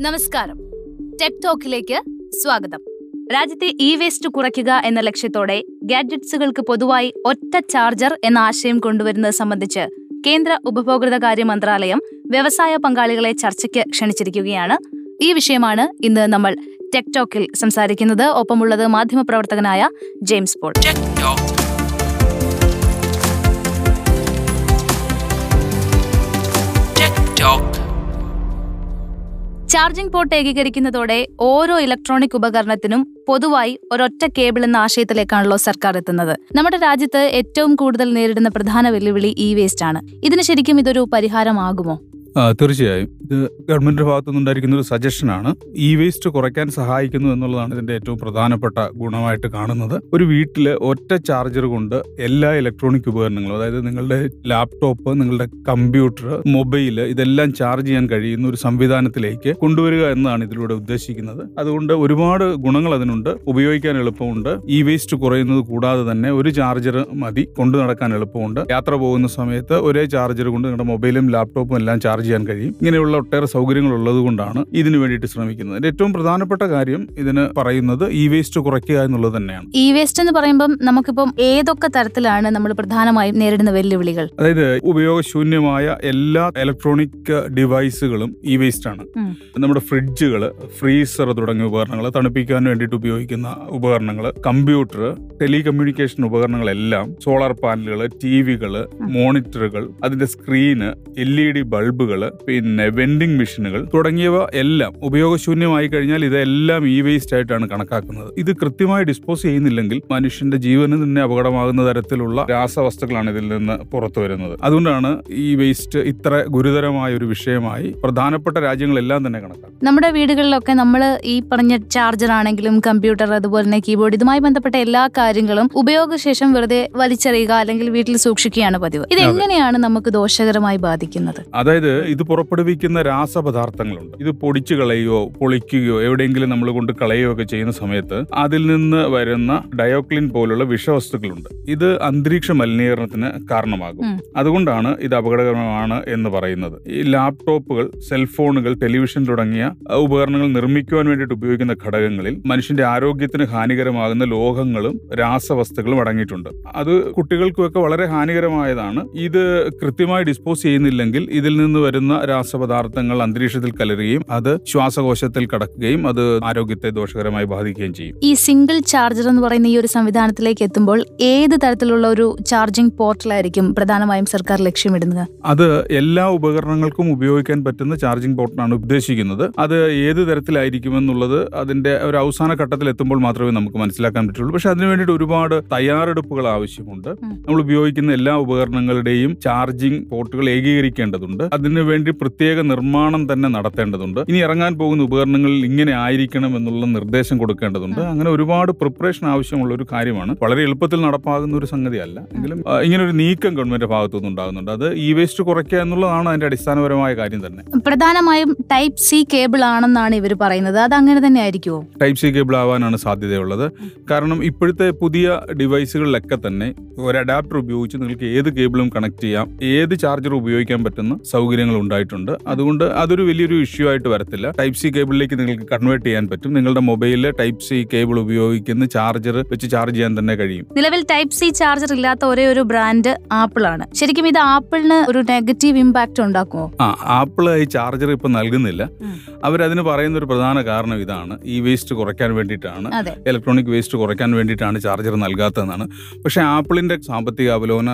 നമസ്കാരം. ടെക് ടോക്കിലേക്ക് സ്വാഗതം. രാജ്യത്തെ ഇ വേസ്റ്റ് കുറയ്ക്കുക എന്ന ലക്ഷ്യത്തോടെ ഗാഡ്ജറ്റ്സുകൾക്ക് പൊതുവായി ഒറ്റ ചാർജർ എന്ന ആശയം കൊണ്ടുവരുന്നത് സംബന്ധിച്ച് കേന്ദ്ര ഉപഭോക്തൃകാര്യ മന്ത്രാലയം വ്യവസായ പങ്കാളികളെ ചർച്ചയ്ക്ക് ക്ഷണിച്ചിരിക്കുകയാണ്. ഈ വിഷയമാണ് ഇന്ന് നമ്മൾ ടെക് ടോക്കിൽ സംസാരിക്കുന്നത്. ഒപ്പമുള്ളത് മാധ്യമപ്രവർത്തകനായ ജെയിംസ് പോൾ. ചാർജിംഗ് പോർട്ട് ഏകീകരിക്കുന്നതോടെ ഓരോ ഇലക്ട്രോണിക് ഉപകരണത്തിനും പൊതുവായി ഒരൊറ്റ കേബിൾ എന്ന ആശയത്തിലേക്കാണല്ലോ സർക്കാർ എത്തുന്നത്. നമ്മുടെ രാജ്യത്ത് ഏറ്റവും കൂടുതൽ നേരിടുന്ന പ്രധാന വെല്ലുവിളി ഇ വേസ്റ്റ് ആണ്. ഇതിന് ശരിക്കും ഇതൊരു പരിഹാരമാകുമോ? തീർച്ചയായും. ഇത് ഗവൺമെന്റിന്റെ ഭാഗത്തു നിന്നുണ്ടായിരിക്കുന്ന ഒരു സജഷനാണ് ഇ വേസ്റ്റ് കുറയ്ക്കാൻ സഹായിക്കുന്നു എന്നുള്ളതാണ് ഇതിന്റെ ഏറ്റവും പ്രധാനപ്പെട്ട ഗുണമായിട്ട് കാണുന്നത്. ഒരു വീട്ടിൽ ഒറ്റ ചാർജർ കൊണ്ട് എല്ലാ ഇലക്ട്രോണിക് ഉപകരണങ്ങളും അതായത് നിങ്ങളുടെ ലാപ്ടോപ്പ് നിങ്ങളുടെ കമ്പ്യൂട്ടർ മൊബൈൽ ഇതെല്ലാം ചാർജ് ചെയ്യാൻ കഴിയുന്ന ഒരു സംവിധാനത്തിലേക്ക് കൊണ്ടുവരിക എന്നതാണ് ഇതിലൂടെ ഉദ്ദേശിക്കുന്നത്. അതുകൊണ്ട് ഒരുപാട് ഗുണങ്ങൾ അതിനുണ്ട്. ഉപയോഗിക്കാൻ എളുപ്പമുണ്ട്. ഇ വേസ്റ്റ് കുറയുന്നത് കൂടാതെ തന്നെ ഒരു ചാർജർ മതി കൊണ്ടു നടക്കാൻ എളുപ്പമുണ്ട്. യാത്ര പോകുന്ന സമയത്ത് ഒരേ ചാർജർ കൊണ്ട് നിങ്ങളുടെ മൊബൈലും ലാപ്ടോപ്പും എല്ലാം ചാർജ് ചെയ്യാൻ കഴിയും. ഇങ്ങനെയുള്ള ഒട്ടേറെ സൗകര്യങ്ങൾ ഉള്ളതുകൊണ്ടാണ് ഇതിനു വേണ്ടിയിട്ട് ശ്രമിക്കുന്നത്. ഏറ്റവും പ്രധാനപ്പെട്ട കാര്യം ഇതിന് പറയുന്നത് ഇ വേസ്റ്റ് കുറയ്ക്കുക എന്നുള്ളത് തന്നെയാണ്. ഇ വേസ്റ്റ് എന്ന് പറയുമ്പം നമുക്കിപ്പം ഏതൊക്കെ തരത്തിലാണ് നമ്മൾ പ്രധാനമായും നേരിടുന്ന വെല്ലുവിളികൾ? അതായത് ഉപയോഗശൂന്യമായ എല്ലാ ഇലക്ട്രോണിക് ഡിവൈസുകളും ഇ വേസ്റ്റ് ആണ്. നമ്മുടെ ഫ്രിഡ്ജുകൾ ഫ്രീസർ തുടങ്ങിയ ഉപകരണങ്ങൾ തണുപ്പിക്കാൻ വേണ്ടിയിട്ട് ഉപയോഗിക്കുന്ന ഉപകരണങ്ങൾ കമ്പ്യൂട്ടർ ടെലികമ്മ്യൂണിക്കേഷൻ ഉപകരണങ്ങളെല്ലാം സോളാർ പാനലുകൾ ടി വികൾ മോണിറ്ററുകൾ അതിന്റെ സ്ക്രീന് എൽ ഇ ഡി ബൾബുകൾ പിന്നെ വെൻഡിങ് മെഷീനുകൾ തുടങ്ങിയവ എല്ലാം ഉപയോഗശൂന്യമായി കഴിഞ്ഞാൽ ഇതെല്ലാം ഇ വേസ്റ്റ് ആയിട്ടാണ് കണക്കാക്കുന്നത്. ഇത് കൃത്യമായി ഡിസ്പോസ് ചെയ്യുന്നില്ലെങ്കിൽ മനുഷ്യന്റെ ജീവന് തന്നെ അപകടമാകുന്ന തരത്തിലുള്ള രാസവസ്തുക്കളാണ് ഇതിൽ നിന്ന് പുറത്തു വരുന്നത്. അതുകൊണ്ടാണ് ഈ വേസ്റ്റ് ഇത്ര ഗുരുതരമായ ഒരു വിഷയമായി പ്രധാനപ്പെട്ട രാജ്യങ്ങളെല്ലാം തന്നെ കണക്കാക്കുന്നത്. നമ്മുടെ വീടുകളിലൊക്കെ നമ്മൾ ഈ പറഞ്ഞ ചാർജർ ആണെങ്കിലും കമ്പ്യൂട്ടർ അതുപോലെ തന്നെ കീബോർഡ് ഇതുമായി ബന്ധപ്പെട്ട എല്ലാ കാര്യങ്ങളും ഉപയോഗശേഷം വെറുതെ വലിച്ചെറിയുക അല്ലെങ്കിൽ വീട്ടിൽ സൂക്ഷിക്കുകയാണ് പതിവ്. ഇത് എങ്ങനെയാണ് നമുക്ക് ദോഷകരമായി ബാധിക്കുന്നത്? അതായത് ഇത് പുറപ്പെടുവിക്കുന്ന രാസപദാർത്ഥങ്ങളുണ്ട്. ഇത് പൊടിച്ചു കളയുകയോ പൊളിക്കുകയോ എവിടെയെങ്കിലും നമ്മൾ കൊണ്ട് കളയുകയോ ഒക്കെ ചെയ്യുന്ന സമയത്ത് അതിൽ നിന്ന് വരുന്ന ഡയോക്ലിൻ പോലുള്ള വിഷവസ്തുക്കളുണ്ട്. ഇത് അന്തരീക്ഷ മലിനീകരണത്തിന് കാരണമാകും. അതുകൊണ്ടാണ് ഇത് അപകടകരമാണ് എന്ന് പറയുന്നത്. ഈ ലാപ്ടോപ്പുകൾ സെൽഫോണുകൾ ടെലിവിഷൻ തുടങ്ങിയ ഉപകരണങ്ങൾ നിർമ്മിക്കുവാൻ വേണ്ടിയിട്ട് ഉപയോഗിക്കുന്ന ഘടകങ്ങളിൽ മനുഷ്യന്റെ ആരോഗ്യത്തിന് ഹാനികരമാകുന്ന ലോഹങ്ങളും രാസവസ്തുക്കളും അടങ്ങിയിട്ടുണ്ട്. അത് കുട്ടികൾക്കുമൊക്കെ വളരെ ഹാനികരമായതാണ്. ഇത് കൃത്യമായി ഡിസ്പോസ് ചെയ്യുന്നില്ലെങ്കിൽ ഇതിൽ നിന്ന് വരുന്ന രാസപദാർത്ഥങ്ങൾ അന്തരീക്ഷത്തിൽ കലരുകയും അത് ശ്വാസകോശത്തിൽ കടക്കുകയും അത് ആരോഗ്യത്തെ ദോഷകരമായി ബാധിക്കുകയും ചെയ്യും. ഈ സിംഗിൾ ചാർജർ എന്ന് പറയുന്ന ഈ ഒരു സംവിധാനത്തിലേക്ക് എത്തുമ്പോൾ ഏത് തരത്തിലുള്ള ഒരു ചാർജിംഗ് പോർട്ടലായിരിക്കും പ്രധാനമായും സർക്കാർ ലക്ഷ്യമിടുന്നത്? അത് എല്ലാ ഉപകരണങ്ങൾക്കും ഉപയോഗിക്കാൻ പറ്റുന്ന ചാർജിംഗ് പോർട്ടലാണ് ഉദ്ദേശിക്കുന്നത്. അത് ഏത് തരത്തിലായിരിക്കുമെന്നുള്ളത് അതിന്റെ ഒരു അവസാന ഘട്ടത്തിൽ എത്തുമ്പോൾ മാത്രമേ നമുക്ക് മനസ്സിലാക്കാൻ പറ്റുള്ളൂ. പക്ഷെ അതിനു വേണ്ടിയിട്ട് ഒരുപാട് തയ്യാറെടുപ്പുകൾ ആവശ്യമുണ്ട്. നമ്മൾ ഉപയോഗിക്കുന്ന എല്ലാ ഉപകരണങ്ങളുടെയും ചാർജിംഗ് പോർട്ടുകൾ ഏകീകരിക്കേണ്ടതുണ്ട്. അതിനു വേണ്ടി പ്രത്യേക നിർമ്മാണം തന്നെ നടത്തേണ്ടതുണ്ട്. ഇനി ഇറങ്ങാൻ പോകുന്ന ഉപകരണങ്ങളിൽ ഇങ്ങനെ ആയിരിക്കണം എന്നുള്ള നിർദ്ദേശം കൊടുക്കേണ്ടതുണ്ട്. അങ്ങനെ ഒരുപാട് പ്രിപ്പറേഷൻ ആവശ്യമുള്ള ഒരു കാര്യമാണ്. വളരെ എളുപ്പത്തിൽ നടപ്പാകുന്ന ഒരു സംഗതിയല്ല. എങ്കിലും ഇങ്ങനെ ഒരു നീക്കം ഗവൺമെന്റ് ഭാഗത്തുനിന്ന് ഉണ്ടാകുന്നുണ്ട്. അത് ഇ വേസ്റ്റ് കുറയ്ക്കുക എന്നുള്ളതാണ് അതിന്റെ അടിസ്ഥാനപരമായ കാര്യം തന്നെ. പ്രധാനമായും ടൈപ്പ് സി കേബിൾ ആണെന്നാണ് ഇവർ പറയുന്നത്. അത് അങ്ങനെ തന്നെ ആയിരിക്കുമോ ടൈപ്പ് സി കേബിൾ ആവാനാണ് സാധ്യതയുള്ളത്. കാരണം ഇപ്പോഴത്തെ പുതിയ ഡിവൈസുകളിലൊക്കെ തന്നെ ഒരു അഡാപ്റ്റർ ഉപയോഗിച്ച് നിങ്ങൾക്ക് ഏത് കേബിളും കണക്ട് ചെയ്യാം. ഏത് ചാർജർ ഉപയോഗിക്കാൻ പറ്റുന്ന സൗകര്യങ്ങൾ ഉണ്ടായിട്ടുണ്ട് അതുകൊണ്ട് അതൊരു വലിയൊരു ഇഷ്യൂ ആയിട്ട് വരത്തില്ല. ടൈപ്പ് സി കേബിളിലേക്ക് നിങ്ങൾക്ക് കൺവേർട്ട് ചെയ്യാൻ പറ്റും. നിങ്ങളുടെ മൊബൈലിൽ ടൈപ്പ് സി കേബിൾ ഉപയോഗിക്കുന്ന ചാർജർ വെച്ച് ചാർജ് ചെയ്യാൻ തന്നെ കഴിയും. നിലവിൽ ടൈപ്പ് സി ചാർജർ ഇല്ലാത്ത ഒരേ ഒരു ബ്രാൻഡ് ആപ്പിൾ ആണ്. ശരിക്കും ഇത് ആപ്പിളിന് ഒരു നെഗറ്റീവ് ഇമ്പാക്ട് ഉണ്ടാക്കുമോ? ആ ആപ്പിൾ ഈ ചാർജർ ഇപ്പൊ നൽകുന്നില്ല. അവരതിന് പറയുന്ന ഒരു പ്രധാന കാരണം ഇതാണ്. ഈ വേസ്റ്റ് കുറയ്ക്കാൻ വേണ്ടിയിട്ടാണ്. ഇലക്ട്രോണിക് വേസ്റ്റ് കുറയ്ക്കാൻ വേണ്ടിയിട്ടാണ് ചാർജർ നൽകാത്തതെന്നാണ്. പക്ഷെ ആപ്പിളിന്റെ സാമ്പത്തിക അവലോകന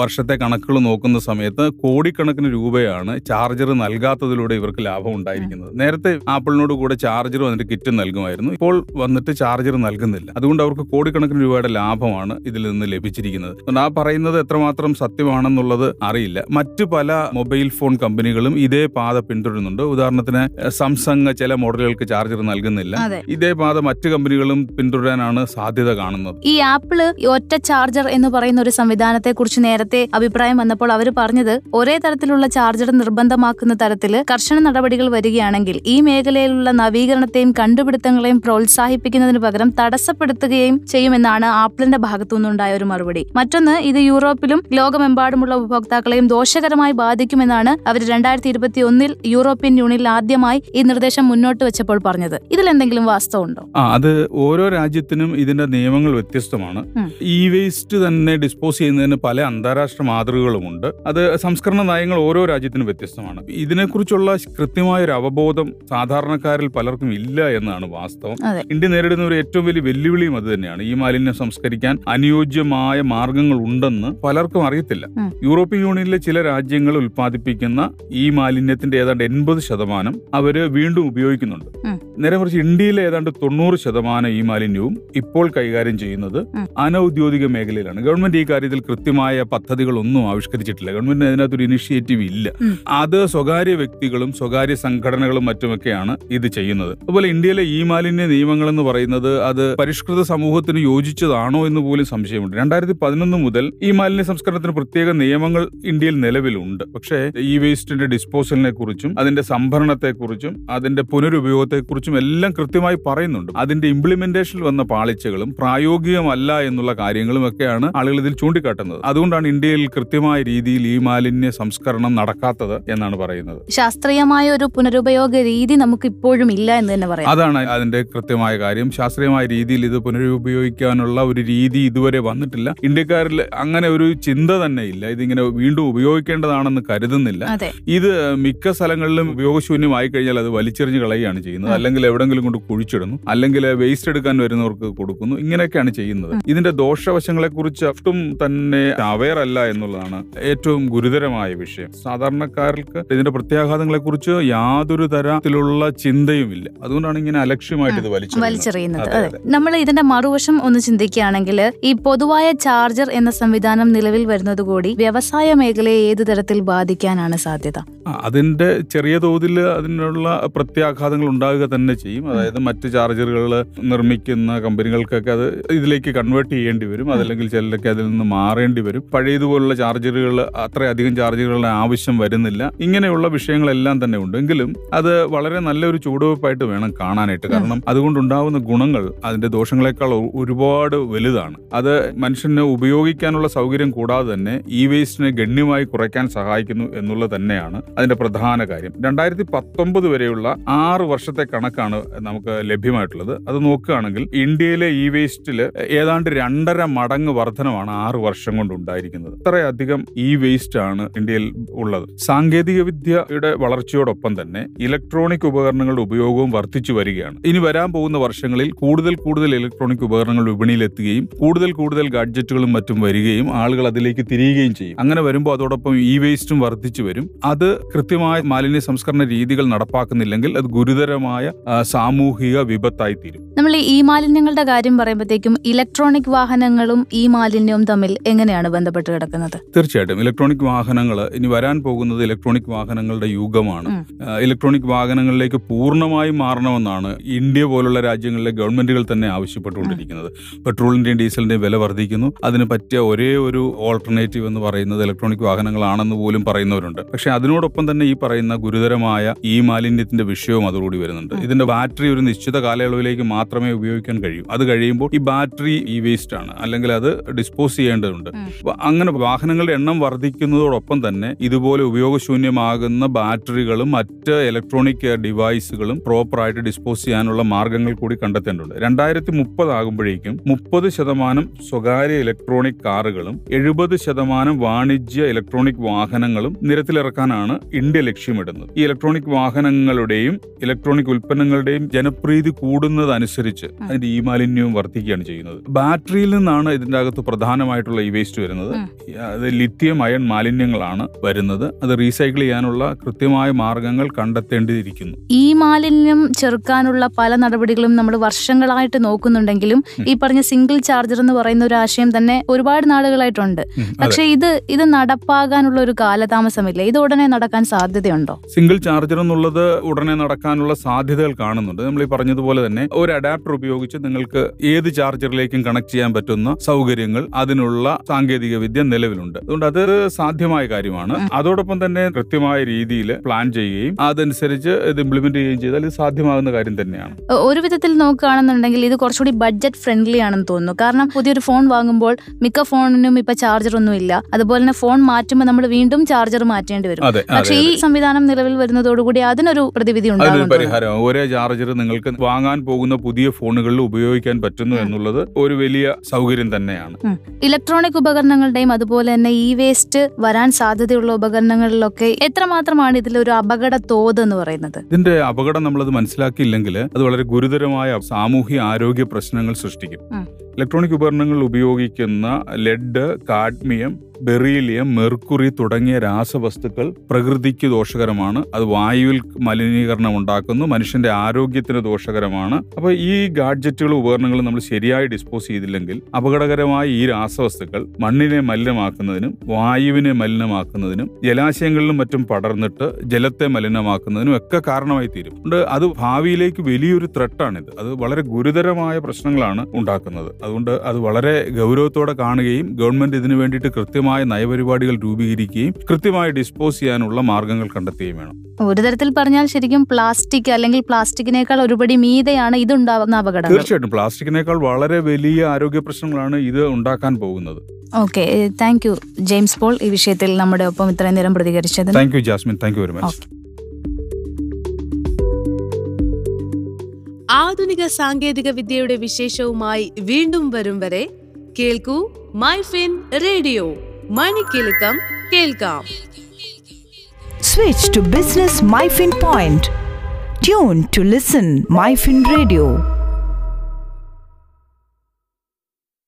വർഷത്തെ കണക്കുകൾ നോക്കുന്ന സമയത്ത് കോടിക്കണക്കിന് രൂപയാണ് ചാർജർ നൽകാൻ നൽകാത്തതിലൂടെ ഇവർക്ക് ലാഭം ഉണ്ടായിരിക്കുന്നത്. നേരത്തെ ആപ്പിളിനോട് കൂടെ ചാർജർ വന്നിട്ട് കിറ്റ് നൽകുമായിരുന്നു. ഇപ്പോൾ വന്നിട്ട് ചാർജർ നൽകുന്നില്ല. അതുകൊണ്ട് അവർക്ക് കോടിക്കണക്കിന് രൂപയുടെ ലാഭമാണ് ഇതിൽ നിന്ന് ലഭിച്ചിരിക്കുന്നത്. അതുകൊണ്ട് ആ പറയുന്നത് എത്രമാത്രം സത്യമാണെന്നുള്ളത് അറിയില്ല. മറ്റ് പല മൊബൈൽ ഫോൺ കമ്പനികളും ഇതേ പാത പിന്തുടരുന്നുണ്ട്. ഉദാഹരണത്തിന് സംസങ് ചില മോഡലുകൾക്ക് ചാർജർ നൽകുന്നില്ല. ഇതേ പാത മറ്റ് കമ്പനികളും പിന്തുടരാനാണ് സാധ്യത കാണുന്നത്. ഈ ആപ്പിൾ ഒറ്റ ചാർജർ എന്ന് പറയുന്ന ഒരു സംവിധാനത്തെ കുറിച്ച് നേരത്തെ അഭിപ്രായം വന്നപ്പോൾ അവർ പറഞ്ഞത് ഒരേ തരത്തിലുള്ള ചാർജർ നിർബന്ധമാക്കുന്ന തരത്തിൽ കർശന നടപടികൾ വരികയാണെങ്കിൽ ഈ മേഖലയിലുള്ള നവീകരണത്തെയും കണ്ടുപിടുത്തങ്ങളെയും പ്രോത്സാഹിപ്പിക്കുന്നതിന് പകരം തടസ്സപ്പെടുത്തുകയും ചെയ്യുമെന്നാണ് ആപ്പിളിന്റെ ഭാഗത്തുനിന്നുണ്ടായ ഒരു മറുപടി. മറ്റൊന്ന് ഇത് യൂറോപ്പിലും ലോകമെമ്പാടുമുള്ള ഉപഭോക്താക്കളെയും ദോഷകരമായി ബാധിക്കുമെന്നാണ് അവർ രണ്ടായിരത്തി ഇരുപത്തി ഒന്നിൽ യൂറോപ്യൻ യൂണിയനിൽ ആദ്യമായി ഈ നിർദ്ദേശം മുന്നോട്ട് വെച്ചപ്പോൾ പറഞ്ഞത്. ഇതിൽ എന്തെങ്കിലും വാസ്തവമുണ്ടോ അത് ഓരോ രാജ്യത്തിനും ഇതിന്റെ നിയമങ്ങൾ വ്യത്യസ്തമാണ്. ഈ ഇ വേസ്റ്റ് തന്നെ ഡിസ്പോസ് ചെയ്യുന്നതിന് പല അന്താരാഷ്ട്ര മാതൃകകളുമുണ്ട്. അത് സംസ്കരണ നയങ്ങൾ ഓരോ രാജ്യത്തിനും വ്യത്യസ്തമാണ്. ഇതിനെക്കുറിച്ചുള്ള കൃത്യമായ ഒരു അവബോധം സാധാരണക്കാരിൽ പലർക്കും ഇല്ല എന്നാണ് വാസ്തവം. ഇന്ത്യ നേരിടുന്ന ഒരു ഏറ്റവും വലിയ വെല്ലുവിളിയും അത് തന്നെയാണ്. ഈ മാലിന്യം സംസ്കരിക്കാൻ അനുയോജ്യമായ മാർഗങ്ങൾ ഉണ്ടെന്ന് പലർക്കും അറിയത്തില്ല. യൂറോപ്യൻ യൂണിയനിലെ ചില രാജ്യങ്ങൾ ഉൽപ്പാദിപ്പിക്കുന്ന ഈ മാലിന്യത്തിന്റെ ഏതാണ്ട് എൺപത് ശതമാനം അവർ വീണ്ടും ഉപയോഗിക്കുന്നുണ്ട്. നേരെ മറിച്ച് ഇന്ത്യയിലെ ഏതാണ്ട് തൊണ്ണൂറ് ശതമാനം ഈ മാലിന്യവും ഇപ്പോൾ കൈകാര്യം ചെയ്യുന്നത് അനൌദ്യോഗിക മേഖലയിലാണ്. ഗവൺമെന്റ് ഈ കാര്യത്തിൽ കൃത്യമായ പദ്ധതികളൊന്നും ആവിഷ്കരിച്ചിട്ടില്ല. ഗവൺമെന്റിന് അതിനകത്തൊരു ഇനിഷ്യേറ്റീവ് ഇല്ല. അത് സ്വകാര്യ വ്യക്തികളും സ്വകാര്യ സംഘടനകളും മറ്റുമൊക്കെയാണ് ഇത് ചെയ്യുന്നത്. അതുപോലെ ഇന്ത്യയിലെ ഈ മാലിന്യ നിയമങ്ങൾ എന്ന് പറയുന്നത് അത് പരിഷ്കൃത സമൂഹത്തിന് യോജിച്ചതാണോ എന്ന് പോലും സംശയമുണ്ട്. രണ്ടായിരത്തി പതിനൊന്ന് മുതൽ ഈ മാലിന്യ സംസ്കരണത്തിന് പ്രത്യേക നിയമങ്ങൾ ഇന്ത്യയിൽ നിലവിലുണ്ട്. പക്ഷേ ഈ വേസ്റ്റിന്റെ ഡിസ്പോസലിനെ കുറിച്ചും അതിന്റെ സംഭരണത്തെക്കുറിച്ചും അതിന്റെ പുനരുപയോഗത്തെ കുറിച്ചും എല്ലാം കൃത്യമായി പറയുന്നുണ്ട്. അതിന്റെ ഇംപ്ലിമെന്റേഷനിൽ വന്ന പാളിച്ചകളും പ്രായോഗികമല്ല എന്നുള്ള കാര്യങ്ങളും ഒക്കെയാണ് ആളുകൾ ഇതിൽ ചൂണ്ടിക്കാട്ടുന്നത്. അതുകൊണ്ടാണ് ഇന്ത്യയിൽ കൃത്യമായ രീതിയിൽ ഈ മാലിന്യ സംസ്കരണം നടക്കാത്തത് എന്നാണ് പറയുന്നത്. ശാസ്ത്രീയമായ ഒരു പുനരുപയോഗ രീതി നമുക്ക് ഇപ്പോഴും ഇല്ല എന്ന് തന്നെ പറയാം. അതാണ് അതിന്റെ കൃത്യമായ കാര്യം. ശാസ്ത്രീയമായ രീതിയിൽ ഇത് പുനരുപയോഗിക്കാനുള്ള ഒരു രീതി ഇതുവരെ വന്നിട്ടില്ല. ഇന്ത്യക്കാരിൽ അങ്ങനെ ഒരു ചിന്ത തന്നെ ഇല്ല. ഇതിങ്ങനെ വീണ്ടും ഉപയോഗിക്കേണ്ടതാണെന്ന് കരുതുന്നില്ല. ഇത് മിക്ക സ്ഥലങ്ങളിലും ഉപയോഗശൂന്യമായി കഴിഞ്ഞാൽ അത് വലിച്ചെറിഞ്ഞ് കളയുകയാണ് ചെയ്യുന്നത്. അല്ലെങ്കിൽ എവിടെങ്കിലും കൊണ്ട് കുഴിച്ചിടുന്നു അല്ലെങ്കിൽ വേസ്റ്റ് എടുക്കാൻ വരുന്നവർക്ക് കൊടുക്കുന്നു ഇങ്ങനെയൊക്കെയാണ് ചെയ്യുന്നത്. ഇതിന്റെ ദോഷവശങ്ങളെ കുറിച്ച് ഒട്ടും തന്നെ അവയർ അല്ല എന്നുള്ളതാണ് ഏറ്റവും ഗുരുതരമായ വിഷയം. സാധാരണക്കാർക്ക് ഇതിന്റെ പ്രത്യാഘാതങ്ങളെ കുറിച്ച് യാതൊരു തരത്തിലുള്ള ചിന്തയുമില്ല. അതുകൊണ്ടാണ് ഇങ്ങനെ അലക്ഷ്യമായിട്ട് ഇത് വലിച്ചെറിയുന്നത്. നമ്മൾ ഇതിന്റെ മറുവശം ഒന്ന് ചിന്തിക്കുകയാണെങ്കിൽ ഈ പൊതുവായ ചാർജർ എന്ന സംവിധാനം നിലവിൽ വരുന്നതുകൂടി വ്യവസായ മേഖലയെ ഏത് തരത്തിൽ ബാധിക്കാനാണ് സാധ്യത? അതിന്റെ ചെറിയ തോതിൽ അതിനുള്ള പ്രത്യാഘാതങ്ങൾ ഉണ്ടാകുക തന്നെ ചെയ്യും. അതായത് മറ്റ് ചാർജറുകൾ നിർമ്മിക്കുന്ന കമ്പനികൾക്കൊക്കെ അത് ഇതിലേക്ക് കൺവേർട്ട് ചെയ്യേണ്ടി വരും. അതല്ലെങ്കിൽ ചിലരൊക്കെ അതിൽ നിന്ന് മാറേണ്ടി വരും. പഴയതുപോലുള്ള ചാർജറുകൾ അത്രയധികം ചാർജറുകളുടെ ആവശ്യം വരുന്നില്ല. ഇങ്ങനെയുള്ള വിഷയങ്ങളെല്ലാം തന്നെ ഉണ്ട്. എങ്കിലും അത് വളരെ നല്ലൊരു ചൂടുവെപ്പായിട്ട് വേണം കാണാനായിട്ട്. കാരണം അതുകൊണ്ടുണ്ടാവുന്ന ഗുണങ്ങൾ അതിന്റെ ദോഷങ്ങളെക്കാൾ ഒരുപാട് വലുതാണ്. അത് മനുഷ്യന് ഉപയോഗിക്കാനുള്ള സൗകര്യം കൂടാതെ തന്നെ ഇ വേസ്റ്റിനെ ഗണ്യമായി കുറയ്ക്കാൻ സഹായിക്കുന്നു എന്നുള്ളത് തന്നെയാണ് അതിന്റെ പ്രധാന കാര്യം. രണ്ടായിരത്തി പത്തൊമ്പത് വരെയുള്ള ആറ് വർഷത്തെ കണക്കാണ് നമുക്ക് ലഭ്യമായിട്ടുള്ളത്. അത് നോക്കുകയാണെങ്കിൽ ഇന്ത്യയിലെ ഇ വേസ്റ്റിൽ ഏതാണ്ട് രണ്ടര മടങ്ങ് വർധനമാണ് ആറ് വർഷം കൊണ്ട് ഉണ്ടായിരിക്കുന്നത്. അത്രയധികം ഇ വേസ്റ്റ് ആണ് ഇന്ത്യയിൽ ഉള്ളത്. സാങ്കേതിക വിദ്യയുടെ വളർച്ചയോടൊപ്പം തന്നെ ഇലക്ട്രോണിക് ഉപകരണങ്ങളുടെ ഉപയോഗവും വർദ്ധിച്ചു വരികയാണ്. ഇനി വരാൻ പോകുന്ന വർഷങ്ങളിൽ കൂടുതൽ കൂടുതൽ ഇലക്ട്രോണിക് ഉപകരണങ്ങൾ വിപണിയിലെത്തുകയും കൂടുതൽ കൂടുതൽ ഗാഡ്ജറ്റുകളും മറ്റും വരികയും ആളുകൾ അതിലേക്ക് തിരിയുകയും ചെയ്യും. അങ്ങനെ വരുമ്പോൾ അതോടൊപ്പം ഇ വേസ്റ്റും വർദ്ധിച്ചു വരും. അത് കൃത്യമായ മാലിന്യ സംസ്കരണ രീതികൾ നടപ്പാക്കുന്നില്ലെങ്കിൽ അത് ഗുരുതരമായ സാമൂഹിക വിപത്തായി തീരും നമ്മൾ ഈ മാലിന്യങ്ങളുടെ കാര്യം പറയുമ്പോഴത്തേക്കും ഇലക്ട്രോണിക് വാഹനങ്ങളും ഈ മാലിന്യവും തമ്മിൽ എങ്ങനെയാണ് ബന്ധപ്പെട്ട് കിടക്കുന്നത്? തീർച്ചയായിട്ടും. ഇലക്ട്രോണിക് വാഹനങ്ങൾ ഇനി വരാൻ പോകുന്നത് ഇലക്ട്രോണിക് വാഹനങ്ങളുടെ യുഗമാണ്. ഇലക്ട്രോണിക് വാഹനങ്ങളിലേക്ക് പൂർണമായും മാറണമെന്നാണ് ഇന്ത്യ പോലുള്ള രാജ്യങ്ങളിലെ ഗവൺമെന്റുകൾ തന്നെ ആവശ്യപ്പെട്ടുകൊണ്ടിരിക്കുന്നത്. പെട്രോളിന്റെയും ഡീസലിന്റെയും വില വർദ്ധിക്കുന്നു. അതിന് പറ്റിയ ഒരേ ഒരു ഓൾട്ടർനേറ്റീവ് എന്ന് പറയുന്നത് ഇലക്ട്രോണിക് വാഹനങ്ങളാണെന്ന് പോലും പറയുന്നവരുണ്ട്. പക്ഷെ അതിനോടൊപ്പം തന്നെ ഈ പറയുന്ന ഗുരുതരമായ ഈ മാലിന്യത്തിന്റെ വിഷയവും അതോടുകൂടി വരുന്നുണ്ട്. ഇതിന്റെ ബാറ്ററി ഒരു നിശ്ചിത കാലയളവിലേക്ക് മാത്രമേ ഉപയോഗിക്കാൻ കഴിയൂ. അത് കഴിയുമ്പോൾ ഈ ബാറ്ററി ഈ വേസ്റ്റ് ആണ്. അല്ലെങ്കിൽ അത് ഡിസ്പോസ് ചെയ്യേണ്ടതുണ്ട്. അങ്ങനെ വാഹനങ്ങളുടെ എണ്ണം വർദ്ധിക്കുന്നതോടൊപ്പം തന്നെ ഇതുപോലെ ഉപയോഗശൂന്യമാകുന്ന ബാറ്ററികളും മറ്റ് ഇലക്ട്രോണിക് ഡിവൈസുകളും പ്രോപ്പറായിട്ട് ഡിസ്പോസ് ചെയ്യാനുള്ള മാർഗങ്ങൾ കൂടി കണ്ടെത്തേണ്ടതുണ്ട്. രണ്ടായിരത്തി മുപ്പത് ആകുമ്പോഴേക്കും മുപ്പത് ശതമാനം സ്വകാര്യ ഇലക്ട്രോണിക് കാറുകളും എഴുപത് ശതമാനം വാണിജ്യ ഇലക്ട്രോണിക് വാഹനങ്ങളും നിരത്തിലിറക്കാനാണ് ഇന്ത്യ ലക്ഷ്യമിടുന്നത്. ഈ ഇലക്ട്രോണിക് വാഹനങ്ങളുടെയും ഇലക്ട്രോണിക് ഉൽപ്പന്നങ്ങളുടെയും ജനപ്രീതി കൂടുന്നതനുസരിച്ച് അതിന്റെ ഈ മാലിന്യവും വർദ്ധിക്കുകയാണ് ചെയ്യുന്നത്. ബാറ്ററിയിൽ നിന്നാണ് ഇതിന്റെ അകത്ത് പ്രധാനമായിട്ടുള്ള ഈ വേസ്റ്റ് വരുന്നത്. അത് ലിത്യം അയൺ മാലിന്യങ്ങളാണ് വരുന്നത്. അത് റീസൈക്കിൾ ചെയ്യാനുള്ള കൃത്യമായ മാർഗങ്ങൾ കണ്ടെത്തേണ്ടിയിരിക്കുന്നു. ഈ മാലിന്യം ചെറുക്കാനുള്ള പല നടപടികളും നമ്മൾ വർഷങ്ങളായിട്ട് നോക്കുന്നുണ്ടെങ്കിലും ഈ പറഞ്ഞ സിംഗിൾ ചാർജർ എന്ന് പറയുന്ന ഒരു ആശയം തന്നെ ഒരുപാട് നാളുകളായിട്ടുണ്ട്. പക്ഷെ ഇത് ഇത് നടപ്പാകാനുള്ള ഒരു കാലതാമസമില്ല. ഇത് ഉടനെ നടക്കാൻ സാധ്യതയുണ്ടോ? സിംഗിൾ ചാർജർ എന്നുള്ളത് ഉടനെ നടക്കാനുള്ള സാധ്യതകൾ കാണുന്നുണ്ട്. നമ്മൾ ഈ പറഞ്ഞതുപോലെ തന്നെ ഒരു അഡാപ്റ്റർ ഉപയോഗിച്ച് നിങ്ങൾക്ക് ഏത് ചാർജറിലേക്കും കണക്ട് ചെയ്യാൻ പറ്റുന്ന സൗകര്യങ്ങൾ അതിനുള്ള സാങ്കേതിക വിദ്യ നിലവിലുണ്ട്. അതുകൊണ്ട് അത് സാധ്യമായ കാര്യമാണ്. അതോടൊപ്പം തന്നെ കൃത്യമായ രീതിയിൽ പ്ലാൻ ചെയ്യുകയും അതനുസരിച്ച് ഇത് ഇംപ്ലിമെന്റ് ചെയ്യുകയും ചെയ്താൽ ഇത് സാധ്യമാകുന്ന കാര്യം തന്നെയാണ്. ഒരു വിധത്തിൽ നോക്കുകയാണെന്നുണ്ടെങ്കിൽ ഇത് കുറച്ചുകൂടി ബഡ്ജറ്റ് ഫ്രണ്ട്ലി ആണെന്ന് തോന്നുന്നു. കാരണം പുതിയൊരു ഫോൺ വാങ്ങുമ്പോൾ മിക്ക ഫോണിനും ഇപ്പൊ ചാർജർ ഒന്നും ഇല്ല. അതുപോലെ തന്നെ ഫോൺ മാറ്റുമ്പോൾ നമ്മൾ വീണ്ടും ചാർജർ മാറ്റേണ്ടി വരും. പക്ഷേ ഈ സംവിധാനം നിലവിൽ വരുന്നതോടുകൂടി അതിനൊരു പ്രതിവിധി ഉണ്ടാകും ഒരേ ചാർജർ നിങ്ങൾക്ക് വാങ്ങാൻ പോകുന്ന പുതിയ ഫോണുകളിൽ ഉപയോഗിക്കാൻ പറ്റുന്നു എന്നുള്ളത് ഒരു വലിയ സൗകര്യം തന്നെയാണ്. ഇലക്ട്രോണിക് ഉപകരണങ്ങളുടെയും അതുപോലെ തന്നെ ഇ വേസ്റ്റ് വരാൻ സാധ്യതയുള്ള ഉപകരണങ്ങളിലൊക്കെ എത്രമാത്രമാണ് ഒരു അപകട തോത് എന്ന് പറയുന്നത്? ഇതിന്റെ അപകടം നമ്മളത് മനസ്സിലാക്കിയില്ലെങ്കിൽ അത് വളരെ ഗുരുതരമായ സാമൂഹ്യ ആരോഗ്യ പ്രശ്നങ്ങൾ സൃഷ്ടിക്കും. ഇലക്ട്രോണിക് ഉപകരണങ്ങൾ ഉപയോഗിക്കുന്ന ലെഡ് കാഡ്മിയം ബെറീലിയം മെർക്കുറി തുടങ്ങിയ രാസവസ്തുക്കൾ പ്രകൃതിക്ക് ദോഷകരമാണ്. അത് വായുവിൽ മലിനീകരണം ഉണ്ടാക്കുന്നു മനുഷ്യന്റെ ആരോഗ്യത്തിന് ദോഷകരമാണ്. അപ്പോൾ ഈ ഗാഡ്ജറ്റുകളും ഉപകരണങ്ങളും നമ്മൾ ശരിയായി ഡിസ്പോസ് ചെയ്തില്ലെങ്കിൽ അപകടകരമായ ഈ രാസവസ്തുക്കൾ മണ്ണിനെ മലിനമാക്കുന്നതിനും വായുവിനെ മലിനമാക്കുന്നതിനും ജലാശയങ്ങളിലും മറ്റും പടർന്നിട്ട് ജലത്തെ മലിനമാക്കുന്നതിനും ഒക്കെ കാരണമായി തീരും. അതുകൊണ്ട് അത് ഭാവിയിലേക്ക് വലിയൊരു ത്രെട്ടാണിത് അത് വളരെ ഗുരുതരമായ പ്രശ്നങ്ങളാണ് ഉണ്ടാക്കുന്നത്. അതുകൊണ്ട് അത് വളരെ ഗൗരവത്തോടെ കാണുകയും ഗവൺമെന്റ് ഇതിനു വേണ്ടിയിട്ട് കൃത്യമായ നയപരിപാടികൾ രൂപീകരിക്കുകയും കൃത്യമായി ഡിസ്പോസ് ചെയ്യാനുള്ള മാർഗങ്ങൾ കണ്ടെത്തുകയും വേണം. ഒരു തരത്തിൽ പറഞ്ഞാൽ ശരിക്കും പ്ലാസ്റ്റിക് അല്ലെങ്കിൽ പ്ലാസ്റ്റിക്കിനേക്കാൾ ഒരുപടി മീതെയാണ് ഇതുണ്ടാവുന്ന അപകടം തീർച്ചയായിട്ടും. പ്ലാസ്റ്റിക്കിനേക്കാൾ വളരെ വലിയ ആരോഗ്യ പ്രശ്നങ്ങളാണ് ഇത് ഉണ്ടാക്കാൻ പോകുന്നത്. Okay thank you James Paul ഈ വിഷയത്തിൽ നമ്മുടെ ഒപ്പം ഇത്രയും നേരം പ്രതികരിച്ചത് thank you Jasmine thank you very much ആധുനിക സാങ്കേതിക വിദ്യയുടെ വിശേഷവുമായി വീണ്ടും വരും വരെ കേൾക്കൂ my fin radio. Manikilakam, Telkam. Switch to Business MyFin Point. Tune to listen MyFin Radio.